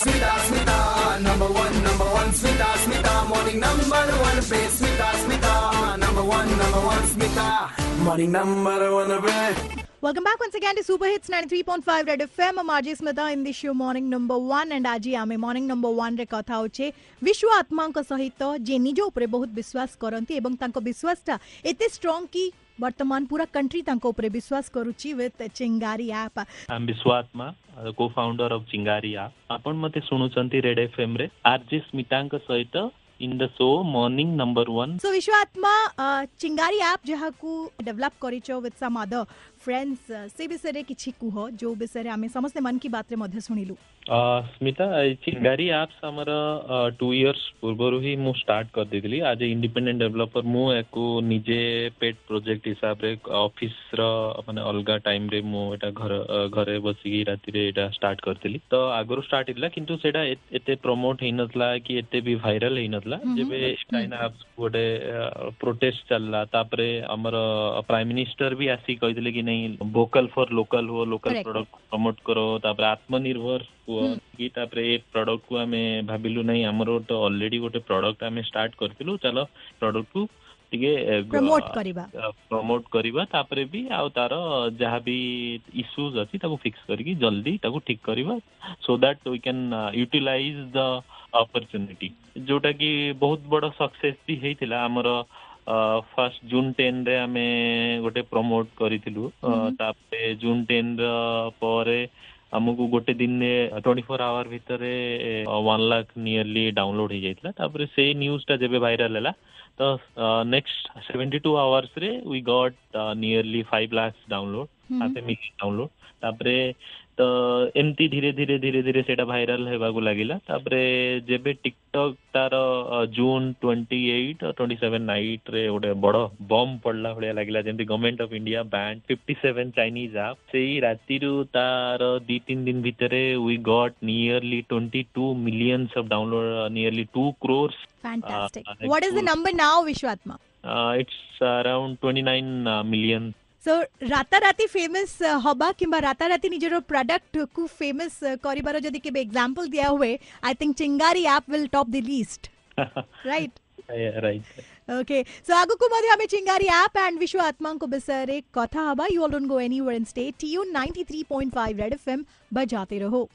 Smita, Smita, number one, number one, Smita, Smita, morning number one, pay Smita, Smita, number one, number one, Smita, morning number one, baby. Welcome back once again to Super Hits 93.5 Red FM. I'm RJ Smita in the show Morning Number 1 and આજે ଆମେ Morning Number 1ରେ କଥା ହେଉଛେ ବିଶ୍ୱ ଆତ୍ମାଙ୍କ ସହିତ ଯେ ନିଜ ଉପରେ ବହୁତ ବିଶ୍ୱାସ କରନ୍ତି ଏବଂ ତାଙ୍କ ବିଶ୍ୱାସଟା ଏତେ ଷ୍ଟ୍ରଙ୍ଗ କି ବର୍ତ୍ତମାନ ପୁରା କଣ୍ଟ୍ରି ତାଙ୍କ ଉପରେ ବିଶ୍ୱାସ କରୁଛି with Chingari app am Biswatma cofounder of Chingari app ଆପଣ ମୋତେ ଶୁଣୁଛନ୍ତି ରେଡ୍ ଏଫ୍ଏମ୍ ରେ ଆର୍ଜେ ସ୍ମିତାଙ୍କ ସହିତ in the show morning number 1 so Biswatma Chingari app जहाकू develop करिचो विथ सम अदर फ्रेंड्स से विषय किसी कह जो विषय आम समस्त मन की बात रे शुणिलु ସ୍ମିତା ଚିଙ୍ଗାରୀ ଆପ୍ସ ଆମର ଟୁ ଇୟର୍ସ ପୂର୍ବରୁ ହିଁ ମୁଁ ଷ୍ଟାର୍ଟ କରିଦେଇଥିଲି ଆଜ୍ ଏ ଇଣ୍ଡିପେଣ୍ଡେଣ୍ଟ ଡେଭଲପର ମୁଁ ୟାକୁ ନିଜେ ପେଟ୍ ପ୍ରୋଜେକ୍ଟ ହିସାବରେ ଅଫିସର ମାନେ ଅଲଗା ଟାଇମରେ ମୁଁ ଏଇଟା ଘର ଘରେ ବସିକି ରାତିରେ ଏଇଟା ଷ୍ଟାର୍ଟ କରିଥିଲି ତ ଆଗରୁ ଷ୍ଟାର୍ଟ ହେଇଥିଲା କିନ୍ତୁ ସେଇଟା ଏତେ ପ୍ରମୋଟ ହେଇନଥିଲା କି ଏତେ ବି ଭାଇରାଲ ହେଇନଥିଲା ଯେବେ ଚାଇନା ଆପ୍ସ ଗୋଟେ ପ୍ରୋଟେଷ୍ଟ ଚାଲିଲା ତାପରେ ଆମର ପ୍ରାଇମ ମିନିଷ୍ଟର ବି ଆସିକି କହିଥିଲେ କି નહીં વોકલ ફોર લોકલ હો લોકલ પ્રોડક્ટ પ્રમોટ કરો ତାପରେ ଆତ୍ମନିର୍ଭର ହୁଅ କି ତାପରେ ଏ ପ୍ରଡକ୍ଟକୁ ଆମେ ଭାବିଲୁ ନାହିଁ ଆମର ଗୋଟେ ଅଲରେଡି ଗୋଟେ ପ୍ରଡକ୍ଟ ଆମେ ଷ୍ଟାର୍ଟ କରିଥିଲୁ ଚାଲ ପ୍ରଡକ୍ଟକୁ ଟିକେ ପ୍ରମୋଟ କରିବା ପ୍ରମୋଟ କରିବା ତାପରେ ବି ଆଉ ତାର ଯାହା ବି ଇସ୍ୟୁଜ ଅଛି ତାକୁ ଫିକ୍ସ କରିକି ଜଲ୍ଦି ତାକୁ ଠିକ କରିବା so that we can utilise the opportunity ଯୋଉଟା କି ବହୁତ ବଡ ସକ୍ସେସ ବି ହେଇଥିଲା ଆମର ଫାର୍ଷ୍ଟ ଜୁନ୍ ଟେନ୍ରେ ଆମେ ଗୋଟେ ପ୍ରମୋଟ୍ କରିଥିଲୁ ତାପରେ ଜୁନ୍ ଟେନ୍ର ପରେ ଆମକୁ ଗୋଟେ ଦିନରେ ଟ୍ୱେଣ୍ଟି ଫୋର୍ ଆୱାର ଭିତରେ ୱାନ୍ ଲାଖ୍ ନିୟରଲି ଡାଉନଲୋଡ୍ ହେଇଯାଇଥିଲା ତାପରେ ସେଇ ନ୍ୟୁଜ୍ଟା ଯେବେ ଭାଇରାଲ୍ ହେଲା ତ next seventy two ଆୱାର୍ସରେ we got nearly five lakhs download half a million download ତାପରେ ତ ଏମିତି ଧୀରେ ଧୀରେ ଧୀରେ ଧୀରେ ସେଇଟା ଭାଇରାଲ ହେବାକୁ ଲାଗିଲା ତାପରେ ଯେବେ ଟିକଟକ୍ ତାର June twenty eight twenty seven ନାଇଟ୍ରେ ଗୋଟେ ବଡ଼ ବମ୍ ପଡ଼ିଲା ଭଳିଆ ଲାଗିଲା ଯେମିତି government of India ban fifty seven Chinese app ସେଇ ରାତିରୁ ତାର ଦୁଇ ତିନି ଦିନ ଭିତରେ we got nearly twenty two millions of download nearly two crores Fantastic. Uh, what is the number now, Vishwatma? Uh, it's around 29 uh, million so রাতারাতি famous হবা কিংবা রাতারাতি নিজের প্রডক্ট কু ফেমস করিবার যদি কেবে এক্সাম্পল দিয়া হুয়ে I think Chingari app will top the list right right okay so আগকু মধ্যে আমি চিঙ্গারি অ্যাপ অ্যান্ড বিশ্ব আত্মাঙ্ক বিসরে কথা হবা you all don't go anywhere in stay tune 93.5 Red FM বাজাতে রহো